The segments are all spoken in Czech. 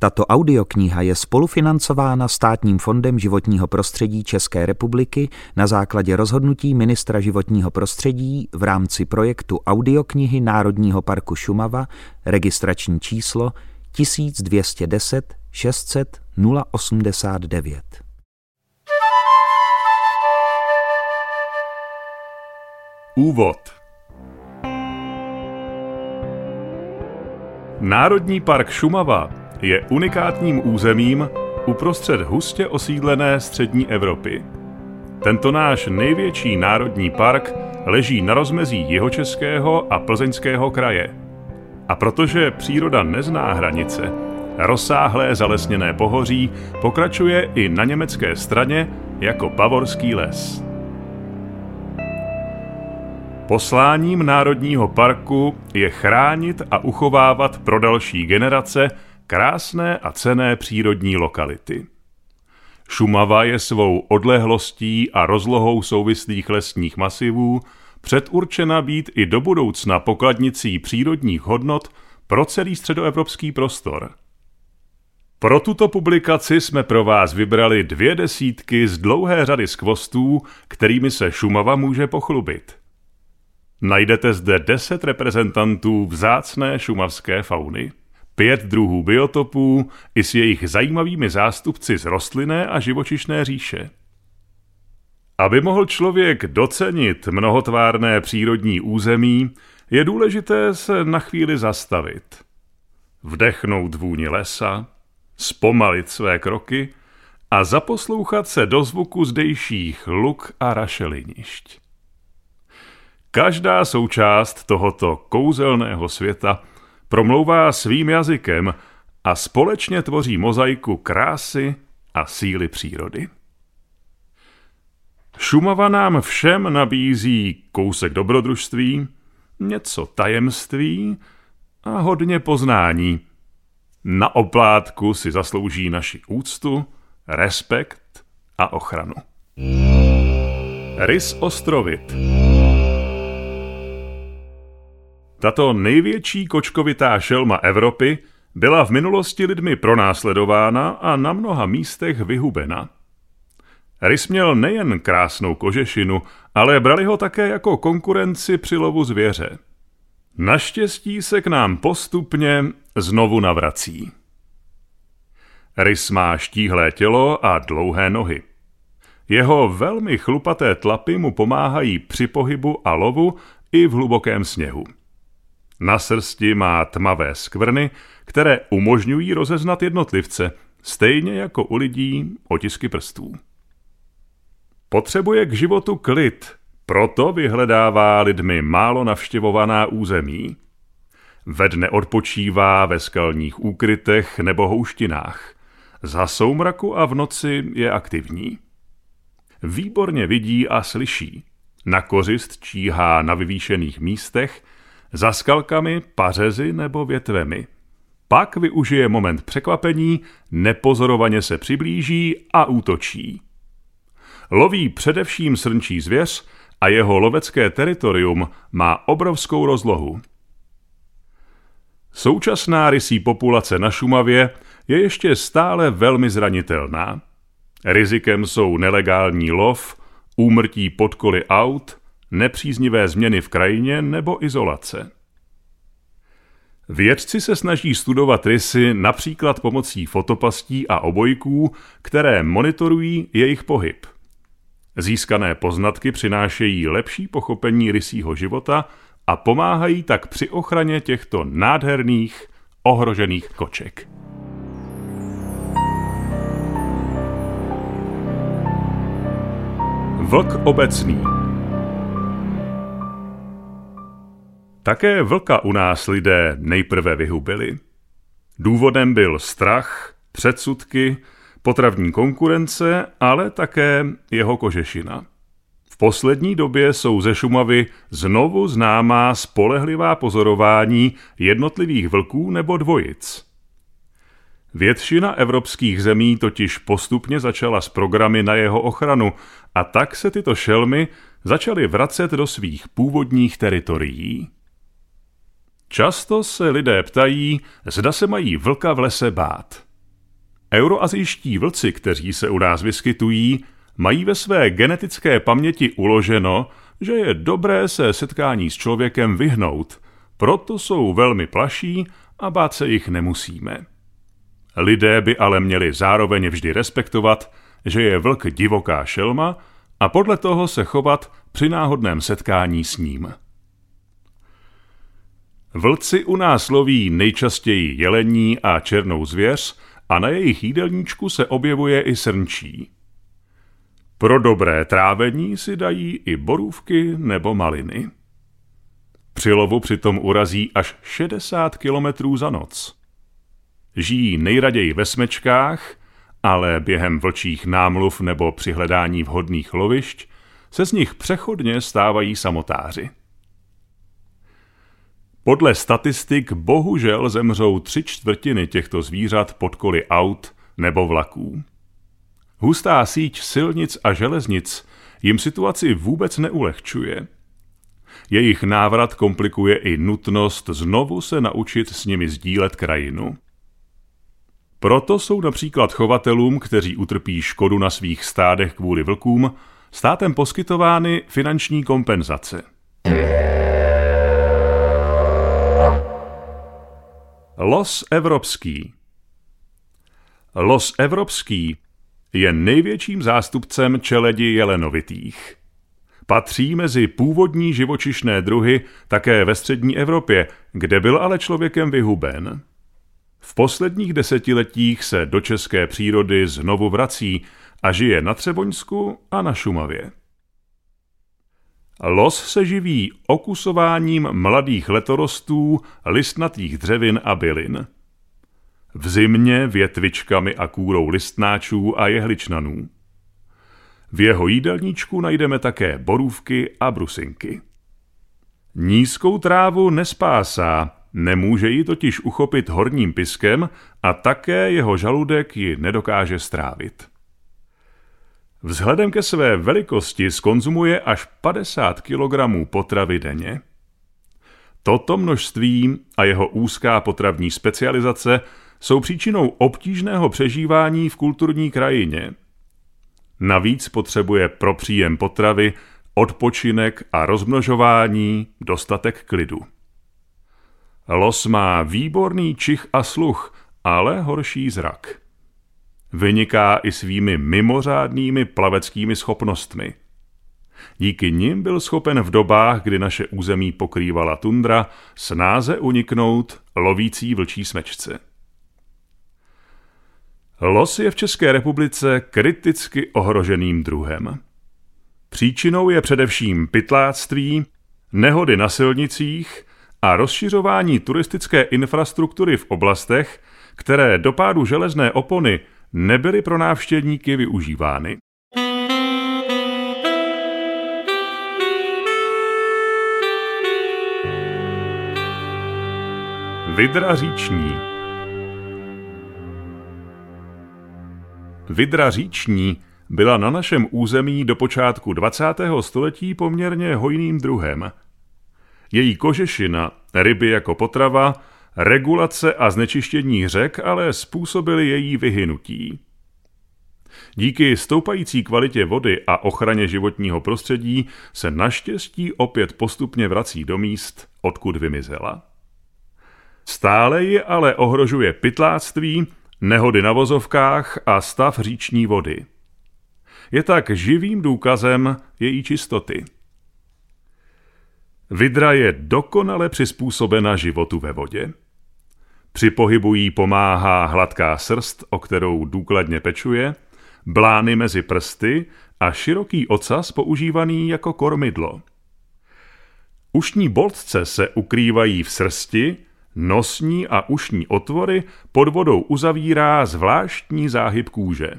Tato audiokniha je spolufinancována Státním fondem životního prostředí České republiky na základě rozhodnutí ministra životního prostředí v rámci projektu audioknihy Národního parku Šumava, registrační číslo 1210 600 089. Úvod Národní park Šumava je unikátním územím uprostřed hustě osídlené střední Evropy. Tento náš největší národní park leží na rozmezí Jihočeského a Plzeňského kraje. A protože příroda nezná hranice, rozsáhlé zalesněné pohoří pokračuje i na německé straně jako Bavorský les. Posláním Národního parku je chránit a uchovávat pro další generace krásné a cené přírodní lokality. Šumava je svou odlehlostí a rozlohou souvislých lesních masivů předurčena být i do budoucna pokladnicí přírodních hodnot pro celý středoevropský prostor. Pro tuto publikaci jsme pro vás vybrali dvě desítky z dlouhé řady skvostů, kterými se Šumava může pochlubit. Najdete zde deset reprezentantů vzácné šumavské fauny pět druhů biotopů i s jejich zajímavými zástupci z rostlinné a živočišné říše. Aby mohl člověk docenit mnohotvárné přírodní území, je důležité se na chvíli zastavit. Vdechnout vůni lesa, zpomalit své kroky a zaposlouchat se do zvuku zdejších luk a rašelinišť. Každá součást tohoto kouzelného světa promlouvá svým jazykem a společně tvoří mozaiku krásy a síly přírody. Šumava nám všem nabízí kousek dobrodružství, něco tajemství a hodně poznání. Na oplátku si zaslouží naši úctu, respekt a ochranu. Rys Ostrovit tato největší kočkovitá šelma Evropy byla v minulosti lidmi pronásledována a na mnoha místech vyhubena. Rys měl nejen krásnou kožešinu, ale brali ho také jako konkurenci při lovu zvěře. Naštěstí se k nám postupně znovu navrací. Rys má štíhlé tělo a dlouhé nohy. Jeho velmi chlupaté tlapy mu pomáhají při pohybu a lovu i v hlubokém sněhu. Na srsti má tmavé skvrny, které umožňují rozeznat jednotlivce, stejně jako u lidí otisky prstů. Potřebuje k životu klid, proto vyhledává lidmi málo navštěvovaná území. Ve dne odpočívá ve skalních úkrytech nebo houštinách. Za soumraku a v noci je aktivní. Výborně vidí a slyší. Na kořist číhá na vyvýšených místech – za skalkami, pařezy nebo větvemi. Pak využije moment překvapení, nepozorovaně se přiblíží a útočí. Loví především srnčí zvěř a jeho lovecké teritorium má obrovskou rozlohu. Současná rysí populace na Šumavě je ještě stále velmi zranitelná. Rizikem jsou nelegální lov, úmrtí pod koly aut, nepříznivé změny v krajině nebo izolace. Vědci se snaží studovat rysy například pomocí fotopastí a obojků, které monitorují jejich pohyb. Získané poznatky přinášejí lepší pochopení rysího života a pomáhají tak při ochraně těchto nádherných, ohrožených koček. Vlk obecný Také vlka u nás lidé nejprve vyhubili. Důvodem byl strach, předsudky, potravní konkurence, ale také jeho kožešina. V poslední době jsou ze Šumavy znovu známá spolehlivá pozorování jednotlivých vlků nebo dvojic. Většina evropských zemí totiž postupně začala s programy na jeho ochranu a tak se tyto šelmy začaly vracet do svých původních teritorií. Často se lidé ptají, zda se mají vlka v lese bát. Euroazijští vlci, kteří se u nás vyskytují, mají ve své genetické paměti uloženo, že je dobré se setkání s člověkem vyhnout, proto jsou velmi plaší a bát se jich nemusíme. Lidé by ale měli zároveň vždy respektovat, že je vlk divoká šelma a podle toho se chovat při náhodném setkání s ním. Vlci u nás loví nejčastěji jelení a černou zvěř a na jejich jídelníčku se objevuje i srnčí. Pro dobré trávení si dají i borůvky nebo maliny. Při lovu přitom urazí až 60 kilometrů za noc. Žijí nejraději ve smečkách, ale během vlčích námluv nebo při hledání vhodných lovišť se z nich přechodně stávají samotáři. Podle statistik bohužel zemřou tři čtvrtiny těchto zvířat pod koly aut nebo vlaků. Hustá síť silnic a železnic jim situaci vůbec neulehčuje. Jejich návrat komplikuje i nutnost znovu se naučit s nimi sdílet krajinu. Proto jsou například chovatelům, kteří utrpí škodu na svých stádech kvůli vlkům, státem poskytovány finanční kompenzace. Los evropský Los evropský je největším zástupcem čeledi jelenovitých. Patří mezi původní živočišné druhy také ve střední Evropě, kde byl ale člověkem vyhuben. V posledních desetiletích se do české přírody znovu vrací a žije na Třeboňsku a na Šumavě. Los se živí okusováním mladých letorostů, listnatých dřevin a bylin. V zimě větvičkami a kůrou listnáčů a jehličnanů. V jeho jídelníčku najdeme také borůvky a brusinky. Nízkou trávu nespásá, nemůže ji totiž uchopit horním piskem a také jeho žaludek ji nedokáže strávit. Vzhledem ke své velikosti skonzumuje až 50 kg potravy denně. Toto množství a jeho úzká potravní specializace jsou příčinou obtížného přežívání v kulturní krajině. Navíc potřebuje pro příjem potravy, odpočinek a rozmnožování dostatek klidu. Los má výborný čich a sluch, ale horší zrak. Vyniká i svými mimořádnými plaveckými schopnostmi. Díky nim byl schopen v dobách, kdy naše území pokrývala tundra, snáze uniknout lovící vlčí smečce. Los je v České republice kriticky ohroženým druhem. Příčinou je především pytláctví, nehody na silnicích a rozšiřování turistické infrastruktury v oblastech, které do pádu železné opony nebyly pro návštěvníky využívány. Vidra říční Vidra říční byla na našem území do počátku 20. století poměrně hojným druhem. Její kožešina, ryby jako potrava, regulace a znečištění řek ale způsobily její vyhynutí. Díky stoupající kvalitě vody a ochraně životního prostředí se naštěstí opět postupně vrací do míst, odkud vymizela. Stále ji ale ohrožuje pytláctví, nehody na vozovkách a stav říční vody. Je tak živým důkazem její čistoty. Vidra je dokonale přizpůsobena životu ve vodě. Při pohybu jí pomáhá hladká srst, o kterou důkladně pečuje, blány mezi prsty a široký ocas používaný jako kormidlo. Ušní boltce se ukrývají v srsti, nosní a ušní otvory pod vodou uzavírá zvláštní záhyb kůže.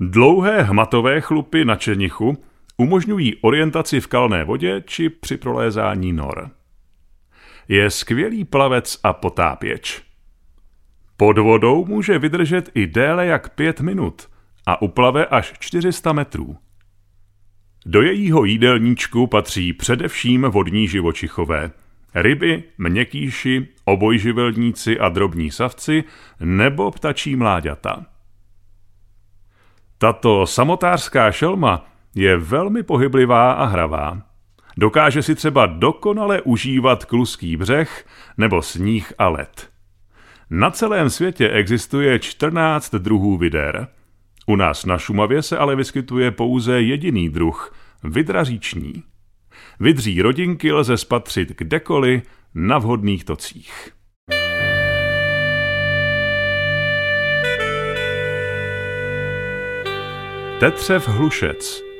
Dlouhé hmatové chlupy na čenichu umožňují orientaci v kalné vodě či při prolézání nor. Je skvělý plavec a potápěč. Pod vodou může vydržet i déle jak pět minut a uplave až 400 metrů. Do jejího jídelníčku patří především vodní živočichové, ryby, měkýši, obojživelníci a drobní savci nebo ptačí mláďata. Tato samotářská šelma je velmi pohyblivá a hravá. Dokáže si třeba dokonale užívat kluský břeh nebo sníh a led. Na celém světě existuje 14 druhů vider. U nás na Šumavě se ale vyskytuje pouze jediný druh, vydraříční. Vydří rodinky lze spatřit kdekoliv na vhodných tocích. Tetřev Hlušec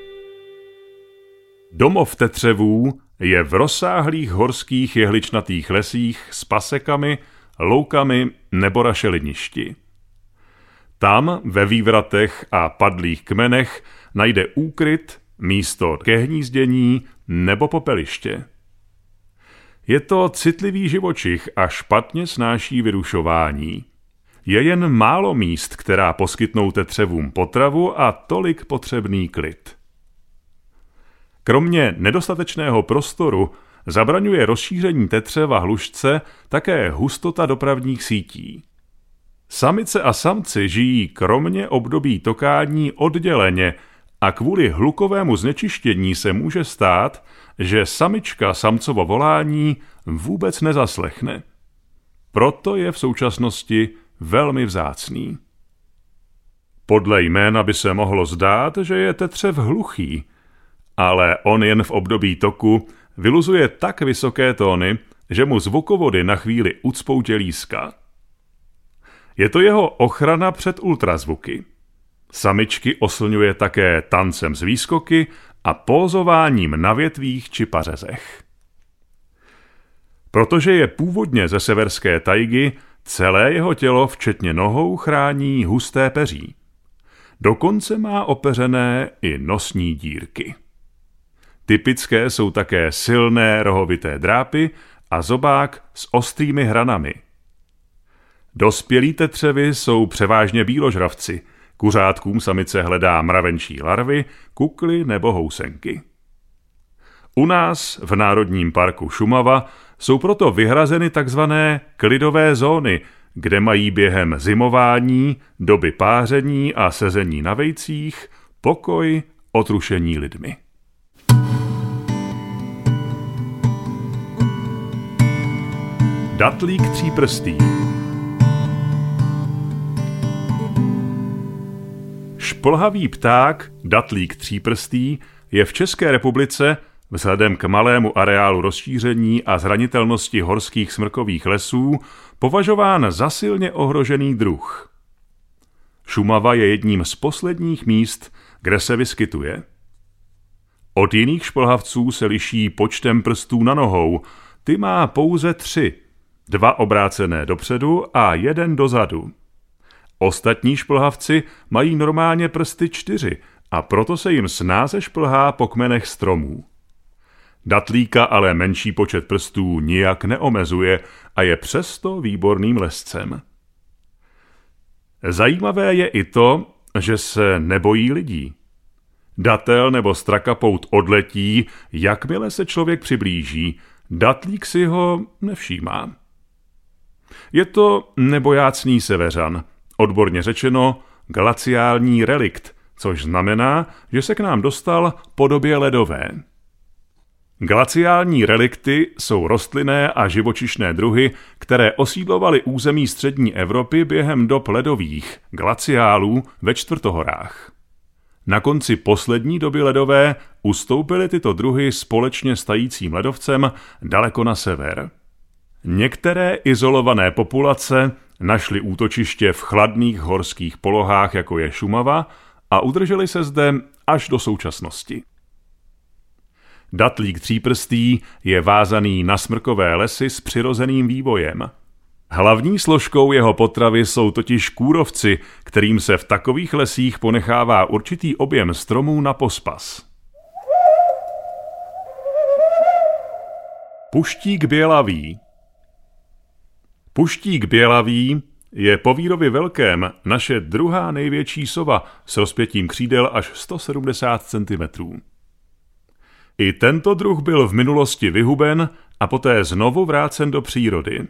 Domov tetřevů je v rozsáhlých horských jehličnatých lesích s pasekami, loukami nebo rašeliništi. Tam ve vývratech a padlých kmenech najde úkryt, místo ke hnízdění nebo popeliště. Je to citlivý živočich a špatně snáší vyrušování. Je jen málo míst, která poskytnou tetřevům potravu a tolik potřebný klid. Kromě nedostatečného prostoru zabraňuje rozšíření tetřeva hlušce také hustota dopravních sítí. Samice a samci žijí kromě období tokání odděleně a kvůli hlukovému znečištění se může stát, že samička samcovo volání vůbec nezaslechne. Proto je v současnosti velmi vzácný. Podle jména by se mohlo zdát, že je tetřev hluchý, ale on jen v období toku vyluzuje tak vysoké tóny, že mu zvukovody na chvíli ucpou tělíska. Je to jeho ochrana před ultrazvuky. Samičky oslňuje také tancem z výskoky a pózováním na větvích či pařezech. Protože je původně ze severské tajgy, celé jeho tělo včetně nohou chrání husté peří. Dokonce má opeřené i nosní dírky. Typické jsou také silné rohovité drápy a zobák s ostrými hranami. Dospělí tetřevy jsou převážně bíložravci. Kuřátkům samice hledá mravenčí larvy, kukly nebo housenky. U nás v Národním parku Šumava jsou proto vyhrazeny takzvané klidové zóny, kde mají během zimování, doby páření a sezení na vejcích pokoj otrušení lidmi. Datlík tříprstý Šplhavý pták, datlík tříprstý, je v České republice vzhledem k malému areálu rozšíření a zranitelnosti horských smrkových lesů považován za silně ohrožený druh. Šumava je jedním z posledních míst, kde se vyskytuje. Od jiných šplhavců se liší počtem prstů na nohou, ty má pouze tři, dva obrácené dopředu a jeden dozadu. Ostatní šplhavci mají normálně prsty čtyři a proto se jim snáze šplhá po kmenech stromů. Datlíka ale menší počet prstů nijak neomezuje a je přesto výborným lescem. Zajímavé je i to, že se nebojí lidí. Datel nebo strakapout odletí, jakmile se člověk přiblíží, datlík si ho nevšímá. Je to nebojácný severan, odborně řečeno glaciální relikt, což znamená, že se k nám dostal po době ledové. Glaciální relikty jsou rostlinné a živočišné druhy, které osídlovaly území střední Evropy během dob ledových, glaciálů ve čtvrtohorách. Na konci poslední doby ledové ustoupily tyto druhy společně s tajícím ledovcem daleko na sever. Některé izolované populace našly útočiště v chladných horských polohách, jako je Šumava, a udrželi se zde až do současnosti. Datlík tříprstý je vázaný na smrkové lesy s přirozeným vývojem. Hlavní složkou jeho potravy jsou totiž kůrovci, kterým se v takových lesích ponechává určitý objem stromů na pospas. Puštík bělavý Puštík bělavý je po výrově velkém naše druhá největší sova s rozpětím křídel až 170 cm. I tento druh byl v minulosti vyhuben a poté znovu vrácen do přírody.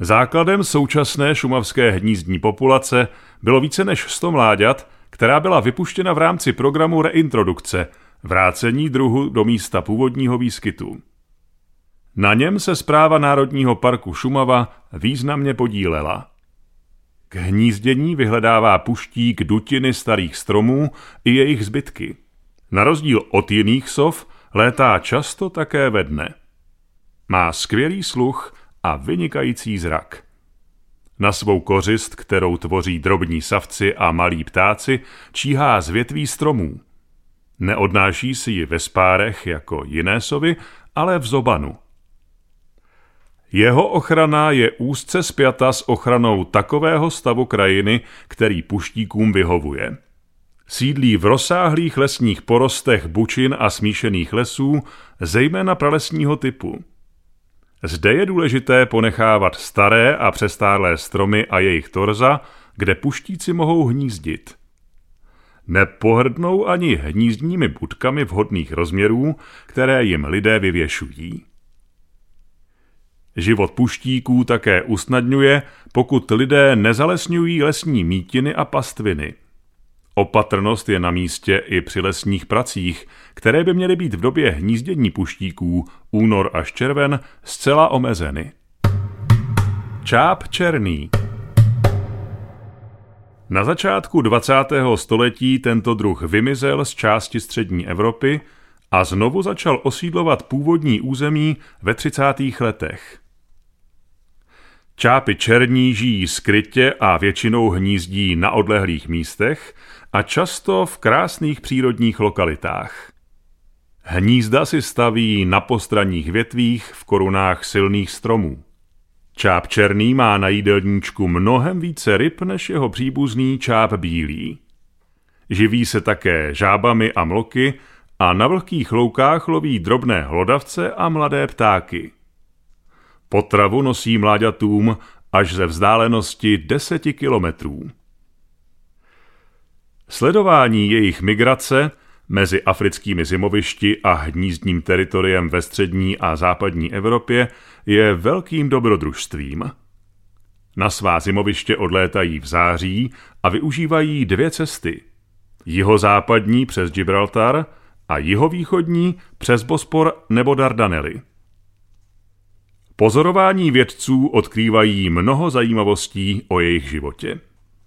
Základem současné šumavské hnízdní populace bylo více než 100 mláďat, která byla vypuštěna v rámci programu reintrodukce, vrácení druhu do místa původního výskytu. Na něm se zpráva Národního parku Šumava významně podílela. K hnízdění vyhledává puštík dutiny starých stromů i jejich zbytky. Na rozdíl od jiných sov létá často také ve dne. Má skvělý sluch a vynikající zrak. Na svou kořist, kterou tvoří drobní savci a malí ptáci, číhá z větví stromů. Neodnáší si ji ve spárech jako jiné sovy, ale v zobanu. Jeho ochrana je úzce spjata s ochranou takového stavu krajiny, který puštíkům vyhovuje. Sídlí v rozsáhlých lesních porostech bučin a smíšených lesů, zejména pralesního typu. Zde je důležité ponechávat staré a přestárlé stromy a jejich torza, kde puštíci mohou hnízdit. Nepohrdnou ani hnízdními budkami vhodných rozměrů, které jim lidé vyvěšují. Život puštíků také usnadňuje, pokud lidé nezalesňují lesní mítiny a pastviny. Opatrnost je na místě i při lesních pracích, které by měly být v době hnízdění puštíků únor až červen zcela omezeny. Čáp černý Na začátku 20. století tento druh vymizel z části střední Evropy a znovu začal osídlovat původní území ve 30. letech. Čápy černí žijí skrytě a většinou hnízdí na odlehlých místech a často v krásných přírodních lokalitách. Hnízda si staví na postranních větvích v korunách silných stromů. Čáp černý má na jídelníčku mnohem více ryb než jeho příbuzný čáp bílý. Živí se také žábami a mloky a na vlhkých loukách loví drobné hlodavce a mladé ptáky. Potravu nosí mláďatům až ze vzdálenosti deseti kilometrů. Sledování jejich migrace mezi africkými zimovišti a hnízdním teritoriem ve střední a západní Evropě je velkým dobrodružstvím. Na svá zimoviště odlétají v září a využívají dvě cesty. Jihozápadní přes Gibraltar a jihovýchodní přes Bospor nebo Dardanely. Pozorování vědců odkrývají mnoho zajímavostí o jejich životě.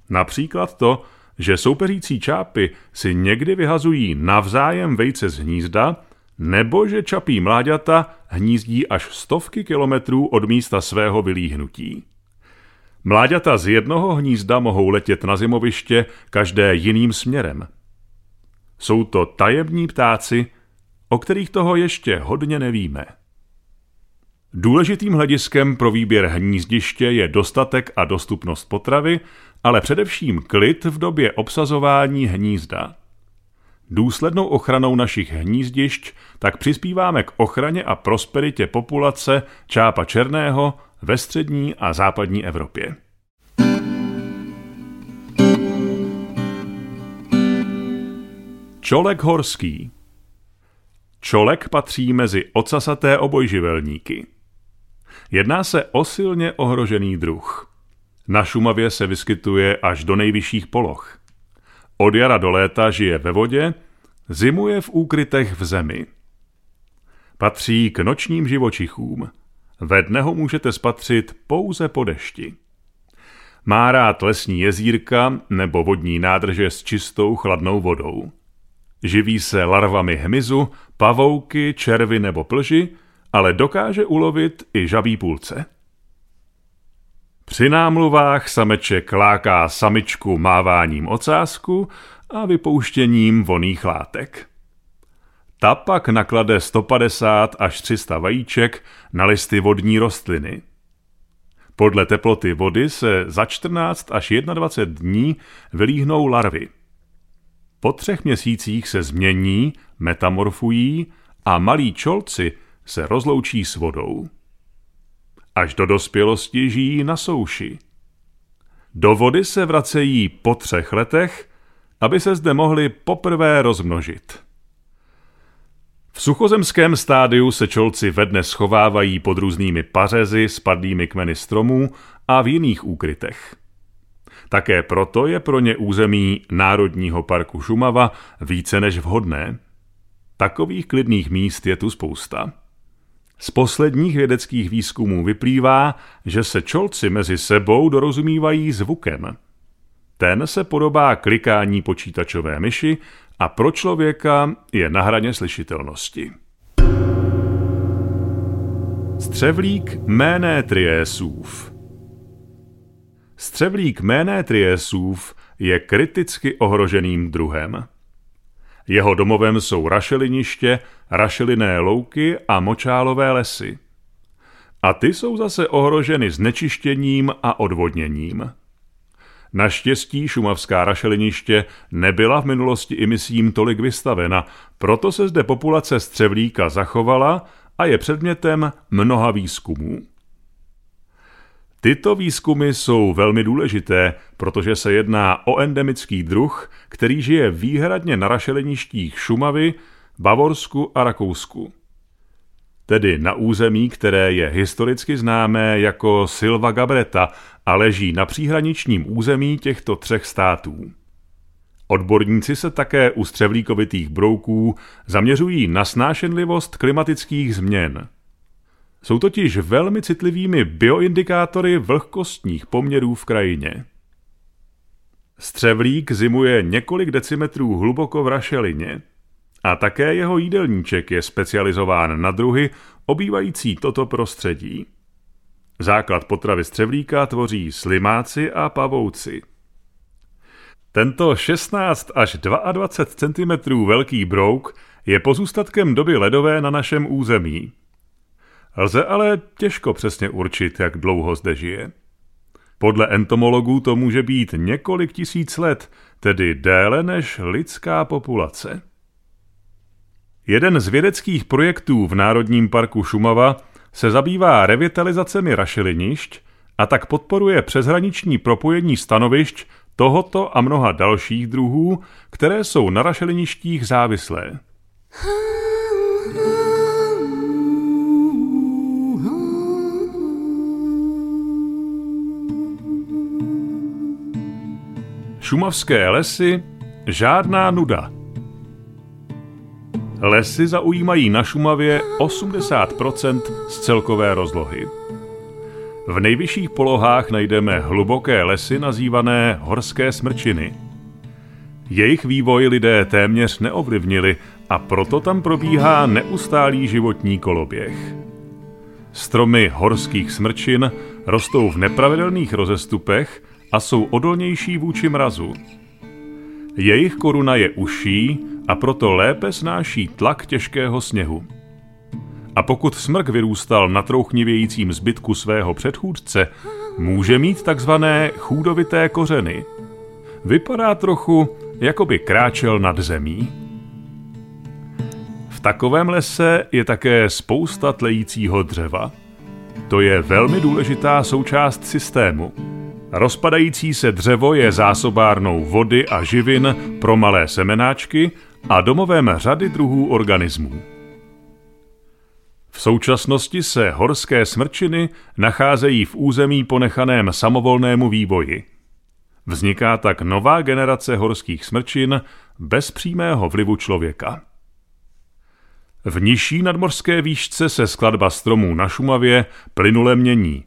Například to, že soupeřící čápy si někdy vyhazují navzájem vejce z hnízda, nebo že čapí mláďata hnízdí až stovky kilometrů od místa svého vylíhnutí. Mláďata z jednoho hnízda mohou letět na zimoviště každé jiným směrem. Jsou to tajemní ptáci, o kterých toho ještě hodně nevíme. Důležitým hlediskem pro výběr hnízdiště je dostatek a dostupnost potravy, ale především klid v době obsazování hnízda. Důslednou ochranou našich hnízdišť tak přispíváme k ochraně a prosperitě populace čápa černého ve střední a západní Evropě. Čolek horský Čolek patří mezi ocasaté obojživelníky. Jedná se o silně ohrožený druh. Na Šumavě se vyskytuje až do nejvyšších poloh. Od jara do léta žije ve vodě, zimuje v úkrytech v zemi. Patří k nočním živočichům. Ve dne ho můžete spatřit pouze po dešti. Má rád lesní jezírka nebo vodní nádrže s čistou chladnou vodou. Živí se larvami hmyzu, pavouky, červy nebo plži, ale dokáže ulovit i žabí půlce. Při námluvách sameček láká samičku máváním ocásku a vypouštěním voných látek. Ta pak naklade 150 až 300 vajíček na listy vodní rostliny. Podle teploty vody se za 14 až 21 dní vylíhnou larvy. Po třech měsících se změní, metamorfují a malí čolci se rozloučí s vodou. Až do dospělosti žijí na souši. Do vody se vracejí po třech letech, aby se zde mohli poprvé rozmnožit. V suchozemském stádiu se čolci ve dne schovávají pod různými pařezy, spadlými kmeny stromů a v jiných úkrytech. Také proto je pro ně území Národního parku Šumava více než vhodné. Takových klidných míst je tu spousta. Z posledních vědeckých výzkumů vyplývá, že se čolci mezi sebou dorozumívají zvukem. Ten se podobá klikání počítačové myši a pro člověka je na hraně slyšitelnosti. Střevlík Méné Triésův Střevlík Méné Triésův je kriticky ohroženým druhem. Jeho domovem jsou rašeliniště, rašeliné louky a močálové lesy. A ty jsou zase ohroženy znečištěním a odvodněním. Naštěstí šumavská rašeliniště nebyla v minulosti emisím tolik vystavena, proto se zde populace střevlíka zachovala a je předmětem mnoha výzkumů. Tyto výzkumy jsou velmi důležité, protože se jedná o endemický druh, který žije výhradně na rašeliništích Šumavy, Bavorsku a Rakousku. Tedy na území, které je historicky známé jako Silva Gabreta a leží na příhraničním území těchto třech států. Odborníci se také u střevlíkovitých brouků zaměřují na snášenlivost klimatických změn – jsou totiž velmi citlivými bioindikátory vlhkostních poměrů v krajině. Střevlík zimuje několik decimetrů hluboko v rašelině a také jeho jídelníček je specializován na druhy obývající toto prostředí. Základ potravy střevlíka tvoří slimáci a pavouci. Tento 16 až 22 cm velký brouk je pozůstatkem doby ledové na našem území. Lze ale těžko přesně určit, jak dlouho zde žije. Podle entomologů to může být několik tisíc let, tedy déle než lidská populace. Jeden z vědeckých projektů v Národním parku Šumava se zabývá revitalizacemi rašelinišť a tak podporuje přeshraniční propojení stanovišť tohoto a mnoha dalších druhů, které jsou na rašeliništích závislé. Šumavské lesy žádná nuda. Lesy zaujímají na Šumavě 80% z celkové rozlohy. V nejvyšších polohách najdeme hluboké lesy nazývané horské smrčiny. Jejich vývoj lidé téměř neovlivnili a proto tam probíhá neustálý životní koloběh. Stromy horských smrčin rostou v nepravidelných rozestupech a jsou odolnější vůči mrazu. Jejich koruna je uší a proto lépe snáší tlak těžkého sněhu. A pokud smrk vyrůstal na trouchnivějícím zbytku svého předchůdce, může mít takzvané chůdovité kořeny. Vypadá trochu, jako by kráčel nad zemí. V takovém lese je také spousta tlejícího dřeva. To je velmi důležitá součást systému. Rozpadající se dřevo je zásobárnou vody a živin pro malé semenáčky a domovem řady druhů organismů. V současnosti se horské smrčiny nacházejí v území ponechaném samovolnému vývoji. Vzniká tak nová generace horských smrčin bez přímého vlivu člověka. V nižší nadmořské výšce se skladba stromů na Šumavě plynule mění –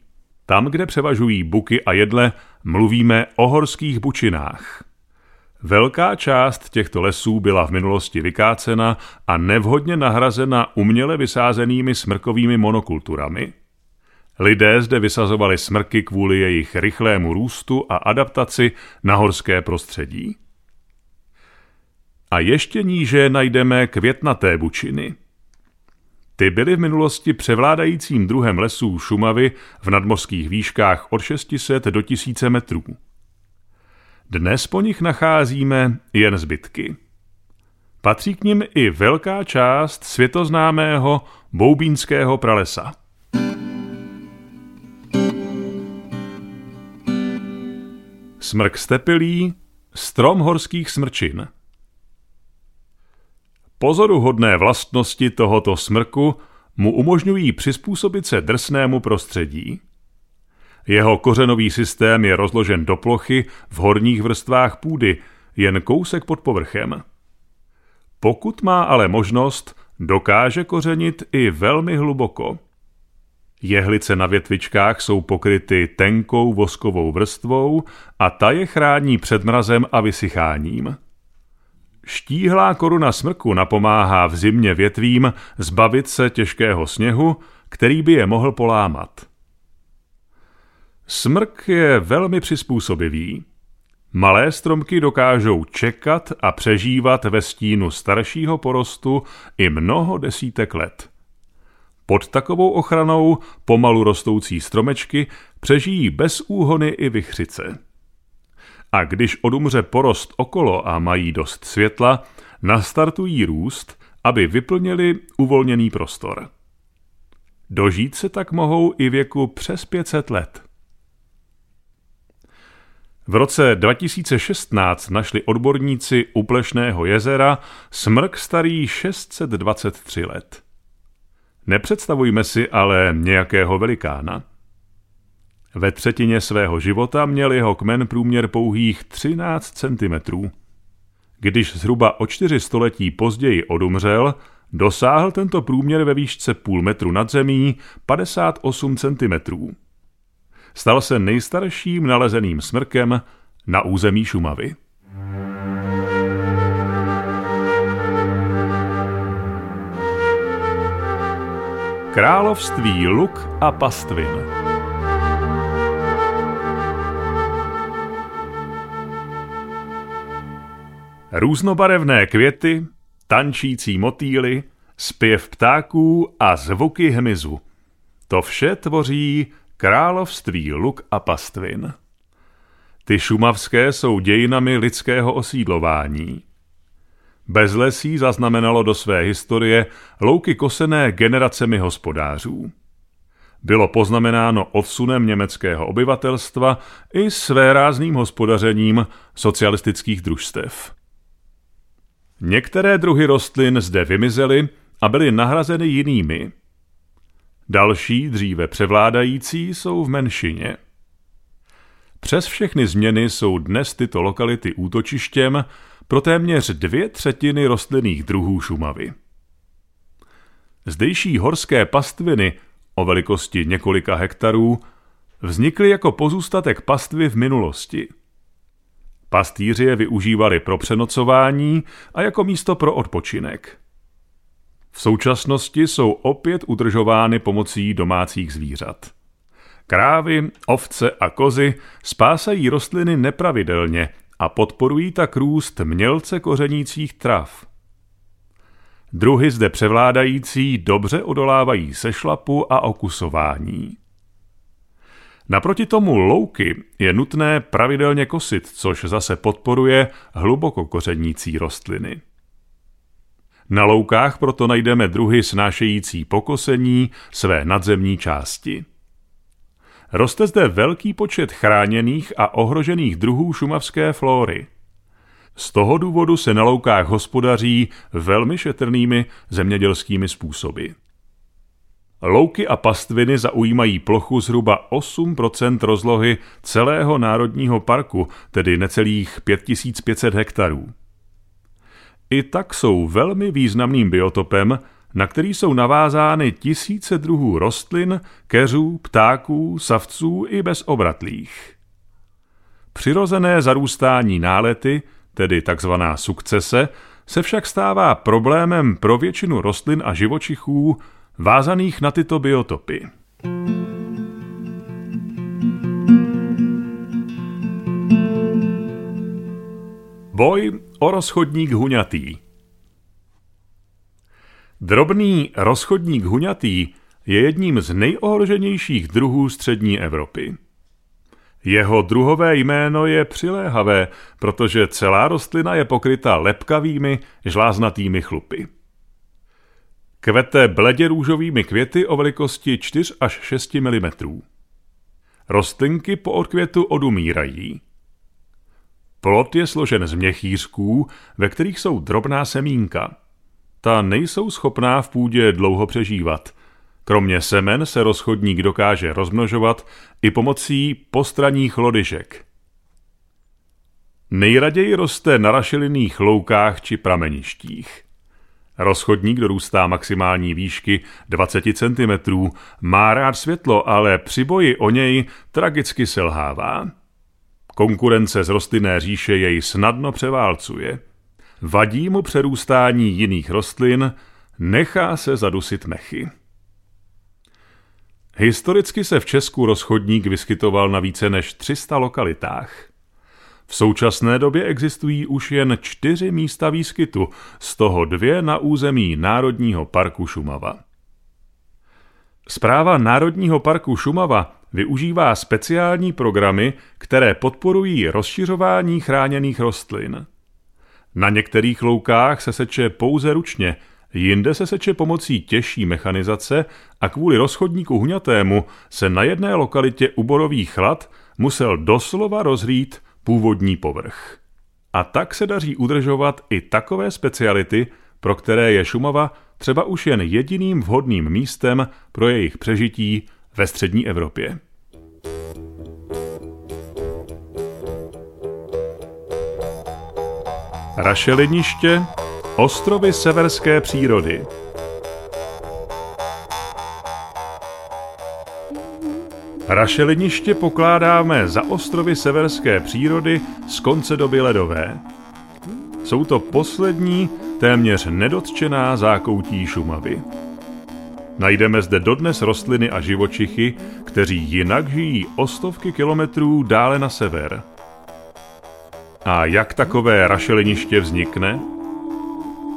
tam, kde převažují buky a jedle, mluvíme o horských bučinách. Velká část těchto lesů byla v minulosti vykácena a nevhodně nahrazena uměle vysázenými smrkovými monokulturami. Lidé zde vysazovali smrky kvůli jejich rychlému růstu a adaptaci na horské prostředí. A ještě níže najdeme květnaté bučiny – ty byly v minulosti převládajícím druhem lesů Šumavy v nadmořských výškách od 600 do 1000 metrů. Dnes po nich nacházíme jen zbytky. Patří k nim i velká část světoznámého boubínského pralesa. Smrk stepilý, strom horských smrčin – Pozoruhodné vlastnosti tohoto smrku mu umožňují přizpůsobit se drsnému prostředí. Jeho kořenový systém je rozložen do plochy v horních vrstvách půdy, jen kousek pod povrchem. Pokud má ale možnost, dokáže kořenit i velmi hluboko. Jehlice na větvičkách jsou pokryty tenkou voskovou vrstvou a ta je chrání před mrazem a vysycháním. Štíhlá koruna smrku napomáhá v zimě větvím zbavit se těžkého sněhu, který by je mohl polámat. Smrk je velmi přizpůsobivý. Malé stromky dokážou čekat a přežívat ve stínu staršího porostu i mnoho desítek let. Pod takovou ochranou pomalu rostoucí stromečky přežijí bez úhony i vychřice. A když odumře porost okolo a mají dost světla, nastartují růst, aby vyplnili uvolněný prostor. Dožít se tak mohou i věku přes 500 let. V roce 2016 našli odborníci u Plešného jezera smrk starý 623 let. Nepředstavujme si ale nějakého velikána. Ve třetině svého života měl jeho kmen průměr pouhých 13 cm. Když zhruba o čtyři století později odumřel, dosáhl tento průměr ve výšce půl metru nad zemí 58 cm. Stal se nejstarším nalezeným smrkem na území Šumavy. Království luk a pastvin. Různobarevné květy, tančící motýly, zpěv ptáků a zvuky hmyzu. To vše tvoří království luk a pastvin. Ty šumavské jsou dějinami lidského osídlování. Bezlesí zaznamenalo do své historie louky kosené generacemi hospodářů. Bylo poznamenáno odsunem německého obyvatelstva i svérázným hospodařením socialistických družstev. Některé druhy rostlin zde vymizely a byly nahrazeny jinými. Další, dříve převládající, jsou v menšině. Přes všechny změny jsou dnes tyto lokality útočištěm pro téměř dvě třetiny rostlinných druhů Šumavy. Zdejší horské pastviny o velikosti několika hektarů vznikly jako pozůstatek pastvy v minulosti – Pastýři je využívali pro přenocování a jako místo pro odpočinek. V současnosti jsou opět udržovány pomocí domácích zvířat. Krávy, ovce a kozy spásají rostliny nepravidelně a podporují tak růst mělce kořenících trav. Druhy zde převládající dobře odolávají sešlapu a okusování. Naproti tomu louky je nutné pravidelně kosit, což zase podporuje hluboko kořenící rostliny. Na loukách proto najdeme druhy snášející pokosení své nadzemní části. Roste zde velký počet chráněných a ohrožených druhů šumavské flóry. Z toho důvodu se na loukách hospodaří velmi šetrnými zemědělskými způsoby. Louky a pastviny zaujímají plochu zhruba 8% rozlohy celého národního parku, tedy necelých 5500 hektarů. I tak jsou velmi významným biotopem, na který jsou navázány tisíce druhů rostlin, keřů, ptáků, savců i bezobratlých. Přirozené zarůstání nálety, tedy takzvaná sukcese, se však stává problémem pro většinu rostlin a živočichů, vázaných na tyto biotopy. Boj o rozchodník huňatý Drobný rozchodník huňatý je jedním z nejohroženějších druhů střední Evropy. Jeho druhové jméno je přiléhavé, protože celá rostlina je pokryta lepkavými, žláznatými chlupy. Kvete bledě růžovými květy o velikosti 4 až 6 mm. Rostlinky po odkvětu odumírají. Plod je složen z měchýřků, ve kterých jsou drobná semínka. ta nejsou schopná v půdě dlouho přežívat. Kromě semen se rozchodník dokáže rozmnožovat i pomocí postranních lodyžek. Nejraději roste na rašelinných loukách či prameništích. Rozchodník dorůstá maximální výšky 20 cm, má rád světlo, ale při boji o něj tragicky selhává. Konkurence z rostlinné říše jej snadno převálcuje. Vadí mu přerůstání jiných rostlin, nechá se zadusit mechy. Historicky se v Česku rozchodník vyskytoval na více než 300 lokalitách. V současné době existují už jen čtyři místa výskytu, z toho dvě na území Národního parku Šumava. Zpráva Národního parku Šumava využívá speciální programy, které podporují rozšiřování chráněných rostlin. Na některých loukách se seče pouze ručně, jinde se seče pomocí těžší mechanizace a kvůli rozchodníku hňatému se na jedné lokalitě u borových chlad musel doslova rozrít původní povrch. A tak se daří udržovat i takové speciality, pro které je Šumava třeba už jen jediným vhodným místem pro jejich přežití ve střední Evropě. Rašeliniště, ostrovy severské přírody. Rašeliniště pokládáme za ostrovy severské přírody z konce doby ledové. Jsou to poslední, téměř nedotčená zákoutí Šumavy. Najdeme zde dodnes rostliny a živočichy, kteří jinak žijí o stovky kilometrů dále na sever. A jak takové rašeliniště vznikne?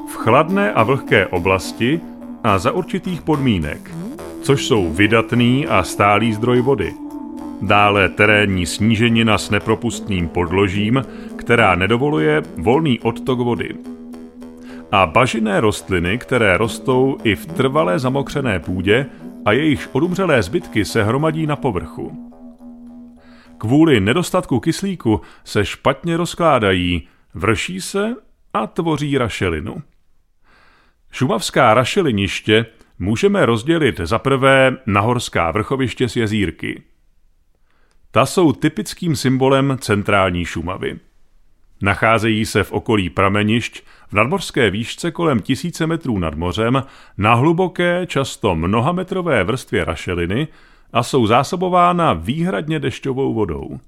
V chladné a vlhké oblasti a za určitých podmínek – což jsou vydatný a stálý zdroj vody. Dále terénní sníženina s nepropustným podložím, která nedovoluje volný odtok vody. A bažinné rostliny, které rostou i v trvalé zamokřené půdě a jejichž odumřelé zbytky se hromadí na povrchu. Kvůli nedostatku kyslíku se špatně rozkládají, vrší se a tvoří rašelinu. Šumavská rašeliniště můžeme rozdělit za prvé nahorská vrchoviště s jezírky. Ta jsou typickým symbolem centrální Šumavy. Nacházejí se v okolí pramenišť v nadmořské výšce kolem tisíce metrů nad mořem na hluboké, často mnohametrové vrstvě rašeliny a jsou zásobována výhradně dešťovou vodou.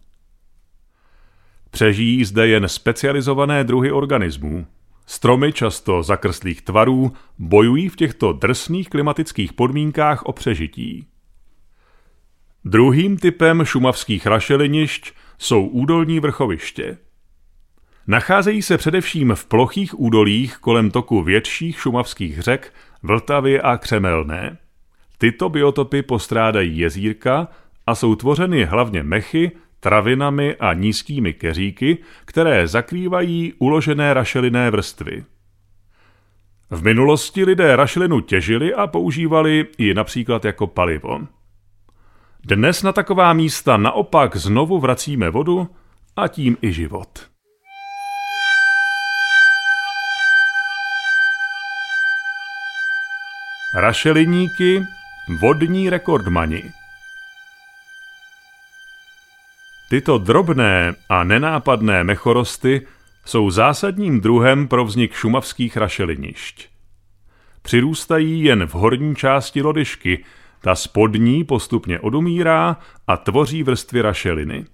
Přežijí zde jen specializované druhy organismů. Stromy často zakrstlých tvarů bojují v těchto drsných klimatických podmínkách o přežití. Druhým typem šumavských rašelinišť jsou údolní vrchoviště. Nacházejí se především v plochých údolích kolem toku větších šumavských řek Vltavy a Křemelné. Tyto biotopy postrádají jezírka a jsou tvořeny hlavně mechy, travinami a nízkými keříky, které zakrývají uložené rašelinné vrstvy. V minulosti lidé rašelinu těžili a používali ji například jako palivo. Dnes na taková místa naopak znovu vracíme vodu a tím i život. Rašeliníky, vodní rekordmani. Tyto drobné a nenápadné mechorosty jsou zásadním druhem pro vznik šumavských rašelinišť. Přirůstají jen v horní části lodyžky, ta spodní postupně odumírá a tvoří vrstvy rašeliny.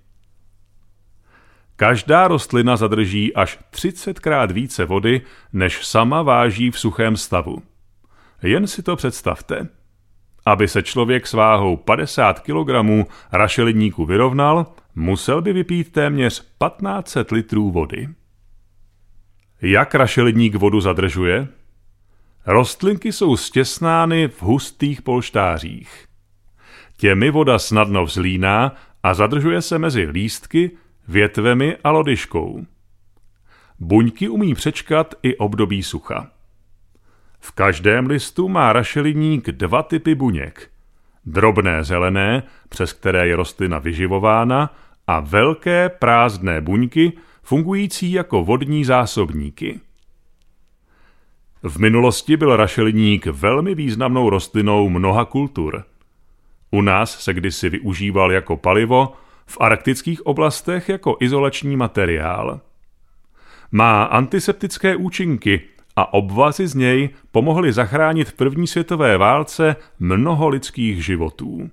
Každá rostlina zadrží až 30krát více vody, než sama váží v suchém stavu. Jen si to představte. Aby se člověk s váhou 50 kg rašeliníku vyrovnal, musel by vypít téměř 1500 litrů vody. Jak rašelník vodu zadržuje? Rostlinky jsou stěsnány v hustých polštářích. Těmi voda snadno vzlíná a zadržuje se mezi lístky, větvemi a lodyškou. Buňky umí přečkat i období sucha. V každém listu má rašeliník dva typy buněk. Drobné zelené, přes které je rostlina vyživována, a velké prázdné buňky, fungující jako vodní zásobníky. V minulosti byl rašeliník velmi významnou rostlinou mnoha kultur. U nás se kdysi využíval jako palivo, v arktických oblastech jako izolační materiál. Má antiseptické účinky a obvazy z něj pomohly zachránit v první světové válce mnoho lidských životů.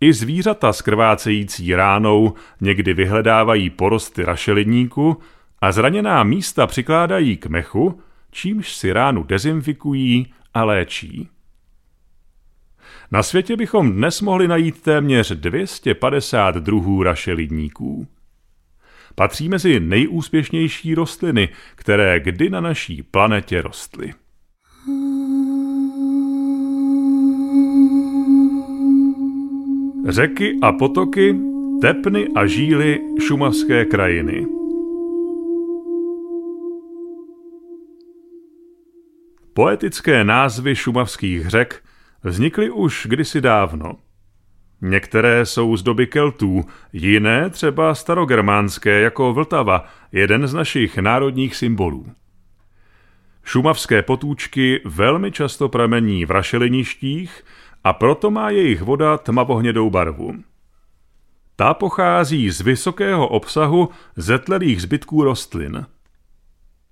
I zvířata s krvácející ránou někdy vyhledávají porosty rašeliníku a zraněná místa přikládají k mechu, čímž si ránu dezinfikují a léčí. Na světě bychom dnes mohli najít téměř 250 druhů rašelidníků. Patří mezi nejúspěšnější rostliny, které kdy na naší planetě rostly. Řeky a potoky, tepny a žíly šumavské krajiny. Poetické názvy šumavských řek vznikly už kdysi dávno. Některé jsou z doby Keltů, jiné třeba starogermánské jako Vltava, jeden z našich národních symbolů. Šumavské potůčky velmi často pramení v rašeliništích a proto má jejich voda tmavohnědou barvu. Ta pochází z vysokého obsahu zetlelých zbytků rostlin.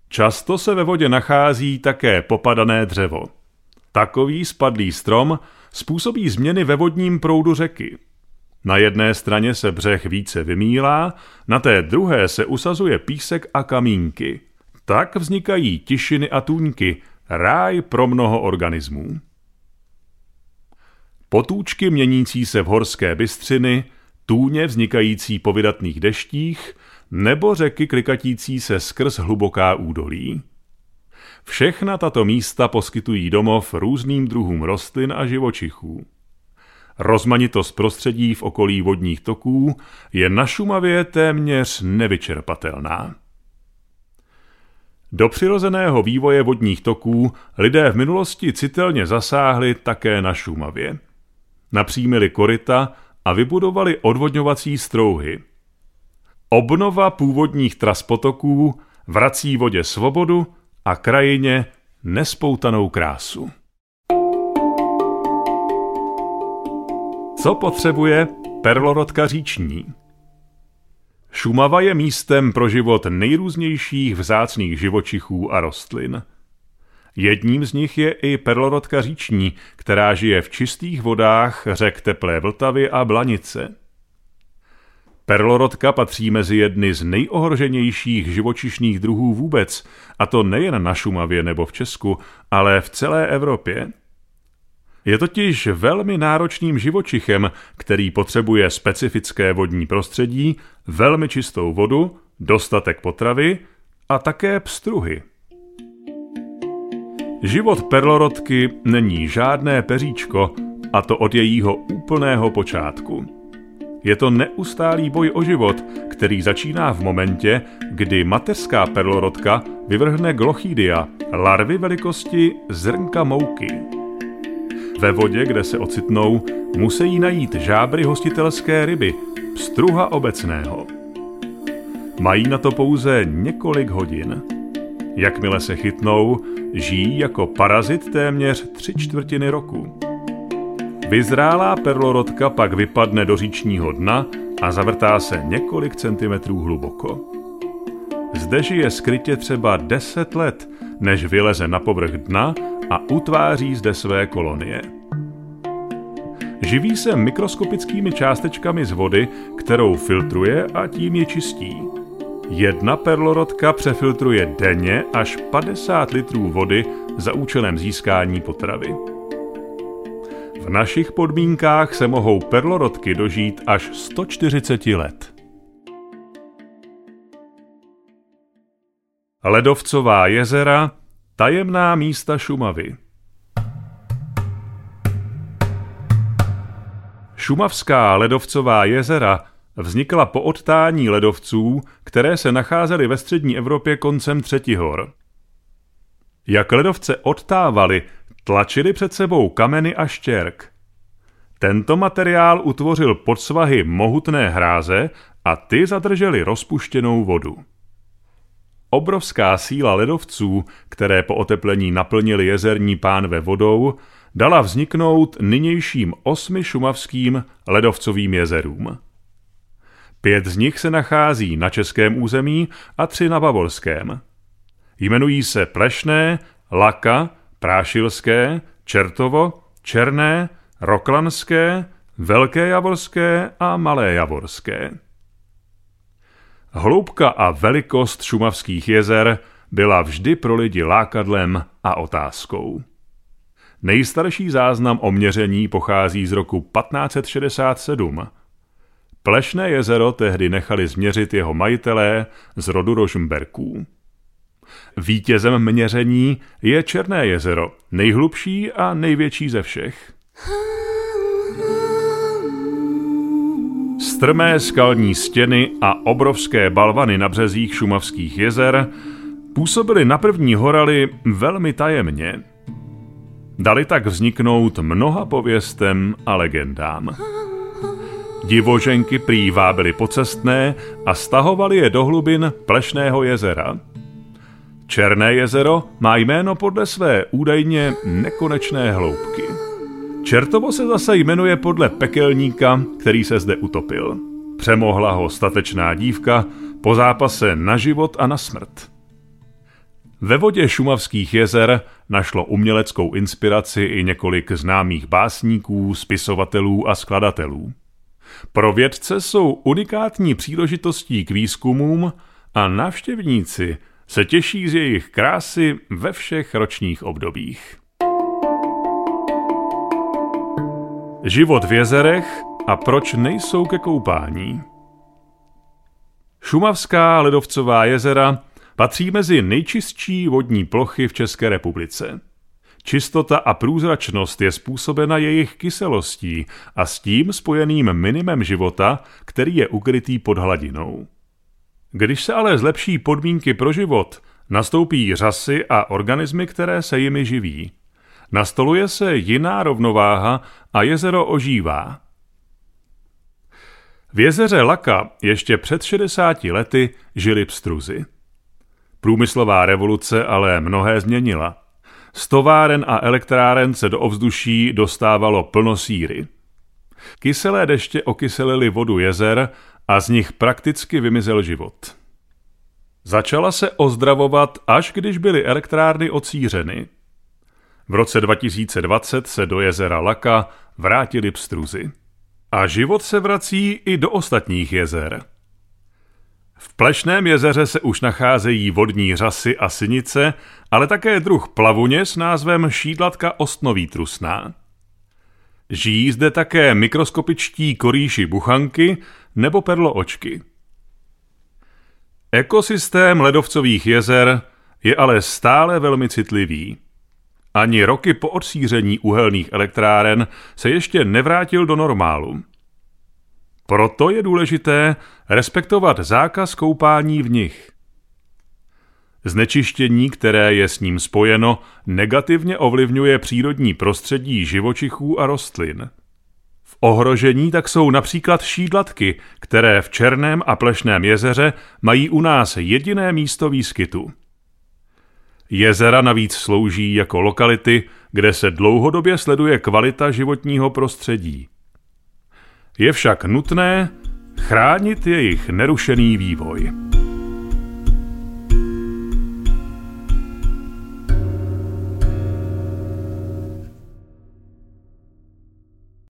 Často se ve vodě nachází také popadané dřevo. Takový spadlý strom způsobí změny ve vodním proudu řeky. Na jedné straně se břeh více vymílá, na té druhé se usazuje písek a kamínky. Tak vznikají tišiny a tůňky, ráj pro mnoho organismů. Potůčky měnící se v horské bystřiny, tůně vznikající po vydatných deštích nebo řeky klikatící se skrz hluboká údolí. Všechna tato místa poskytují domov různým druhům rostlin a živočichů. Rozmanitost prostředí v okolí vodních toků je na Šumavě téměř nevyčerpatelná. Do přirozeného vývoje vodních toků lidé v minulosti citelně zasáhli také na Šumavě. Napřímili koryta a vybudovali odvodňovací strouhy. Obnova původních tras potoků vrací vodě svobodu a krajině nespoutanou krásu. Co potřebuje perlorodka říční? Šumava je místem pro život nejrůznějších vzácných živočichů a rostlin. Jedním z nich je i perlorodka říční, která žije v čistých vodách řek Teplé Vltavy a Blanice. Perlorodka patří mezi jedny z nejohroženějších živočišných druhů vůbec, a to nejen na Šumavě nebo v Česku, ale v celé Evropě. Je totiž velmi náročným živočichem, který potřebuje specifické vodní prostředí, velmi čistou vodu, dostatek potravy a také pstruhy. Život perlorodky není žádné peříčko, a to od jejího úplného počátku. Je to neustálý boj o život, který začíná v momentě, kdy mateřská perlorodka vyvrhne glochidia, larvy velikosti zrnka mouky. Ve vodě, kde se ocitnou, musí najít žábry hostitelské ryby, pstruha obecného. Mají na to pouze několik hodin. Jakmile se chytnou, žijí jako parazit téměř tři čtvrtiny roku. Vyzrálá perlorodka pak vypadne do říčního dna a zavrtá se několik centimetrů hluboko. Zde žije skrytě třeba 10 let, než vyleze na povrch dna a utváří zde své kolonie. Živí se mikroskopickými částečkami z vody, kterou filtruje a tím je čistí. Jedna perlorodka přefiltruje denně až 50 litrů vody za účelem získání potravy. Našich podmínkách se mohou perlorodky dožít až 140 let. Ledovcová jezera, tajemná místa Šumavy. Šumavská ledovcová jezera vznikla po odtání ledovců, které se nacházely ve střední Evropě koncem Třetihor. Jak ledovce odtávaly, tlačili před sebou kameny a štěrk. Tento materiál utvořil podsvahy mohutné hráze a ty zadržely rozpuštěnou vodu. obrovská síla ledovců, které po oteplení naplnili jezerní pánve vodou, dala vzniknout nynějším osmi šumavským ledovcovým jezerům. Pět z nich se nachází na českém území a tři na bavorském. Jmenují se Plešné, Laka, Prášilské, Čertovo, Černé, Roklanské, Velké Javorské a Malé Javorské. Hloubka a velikost šumavských jezer byla vždy pro lidi lákadlem a otázkou. Nejstarší záznam o měření pochází z roku 1567. Plešné jezero tehdy nechali změřit jeho majitelé z rodu Rožmberků. Vítězem měření je Černé jezero, nejhlubší a největší ze všech. Strmé skalní stěny a obrovské balvany na březích šumavských jezer působily na první horaly velmi tajemně. Dali tak vzniknout mnoha pověstem a legendám. Divoženky prý vábily pocestné a stahovali je do hlubin Plešného jezera. Černé jezero má jméno podle své údajně nekonečné hloubky. Čertovo se zase jmenuje podle pekelníka, který se zde utopil. Přemohla ho statečná dívka po zápase na život a na smrt. Ve vodě šumavských jezer našlo uměleckou inspiraci i několik známých básníků, spisovatelů a skladatelů. Pro vědce jsou unikátní příležitostí k výzkumům a návštěvníci se těší z jejich krásy ve všech ročních obdobích. Život v jezerech a proč nejsou ke koupání. Šumavská ledovcová jezera patří mezi nejčistší vodní plochy v České republice. Čistota a průzračnost je způsobena jejich kyselostí a s tím spojeným minimem života, který je ukrytý pod hladinou. Když se ale zlepší podmínky pro život, nastoupí řasy a organismy, které se jimi živí. Nastoluje se jiná rovnováha a jezero ožívá. V jezeře Laka ještě před 60 lety žili pstruzy. Průmyslová revoluce ale mnohé změnila. Z továren a elektráren se do ovzduší dostávalo plno síry. Kyselé deště okyselily vodu jezer a z nich prakticky vymizel život. Začala se ozdravovat, až když byly elektrárny ocířeny. V roce 2020 se do jezera Laka vrátili pstruzy. A život se vrací i do ostatních jezer. V Plešném jezeře se už nacházejí vodní řasy a synice, ale také druh plavuně s názvem šídlatka ostnový trusná. Žijí zde také mikroskopičtí korýši buchanky nebo perloočky. Ekosystém ledovcových jezer je ale stále velmi citlivý. Ani roky po odsíření uhelných elektráren se ještě nevrátil do normálu. Proto je důležité respektovat zákaz koupání v nich. Znečištění, které je s ním spojeno, negativně ovlivňuje přírodní prostředí živočichů a rostlin. V ohrožení tak jsou například šídlatky, které v Černém a Plešném jezeře mají u nás jediné místo výskytu. Jezera navíc slouží jako lokality, kde se dlouhodobě sleduje kvalita životního prostředí. Je však nutné chránit jejich nerušený vývoj.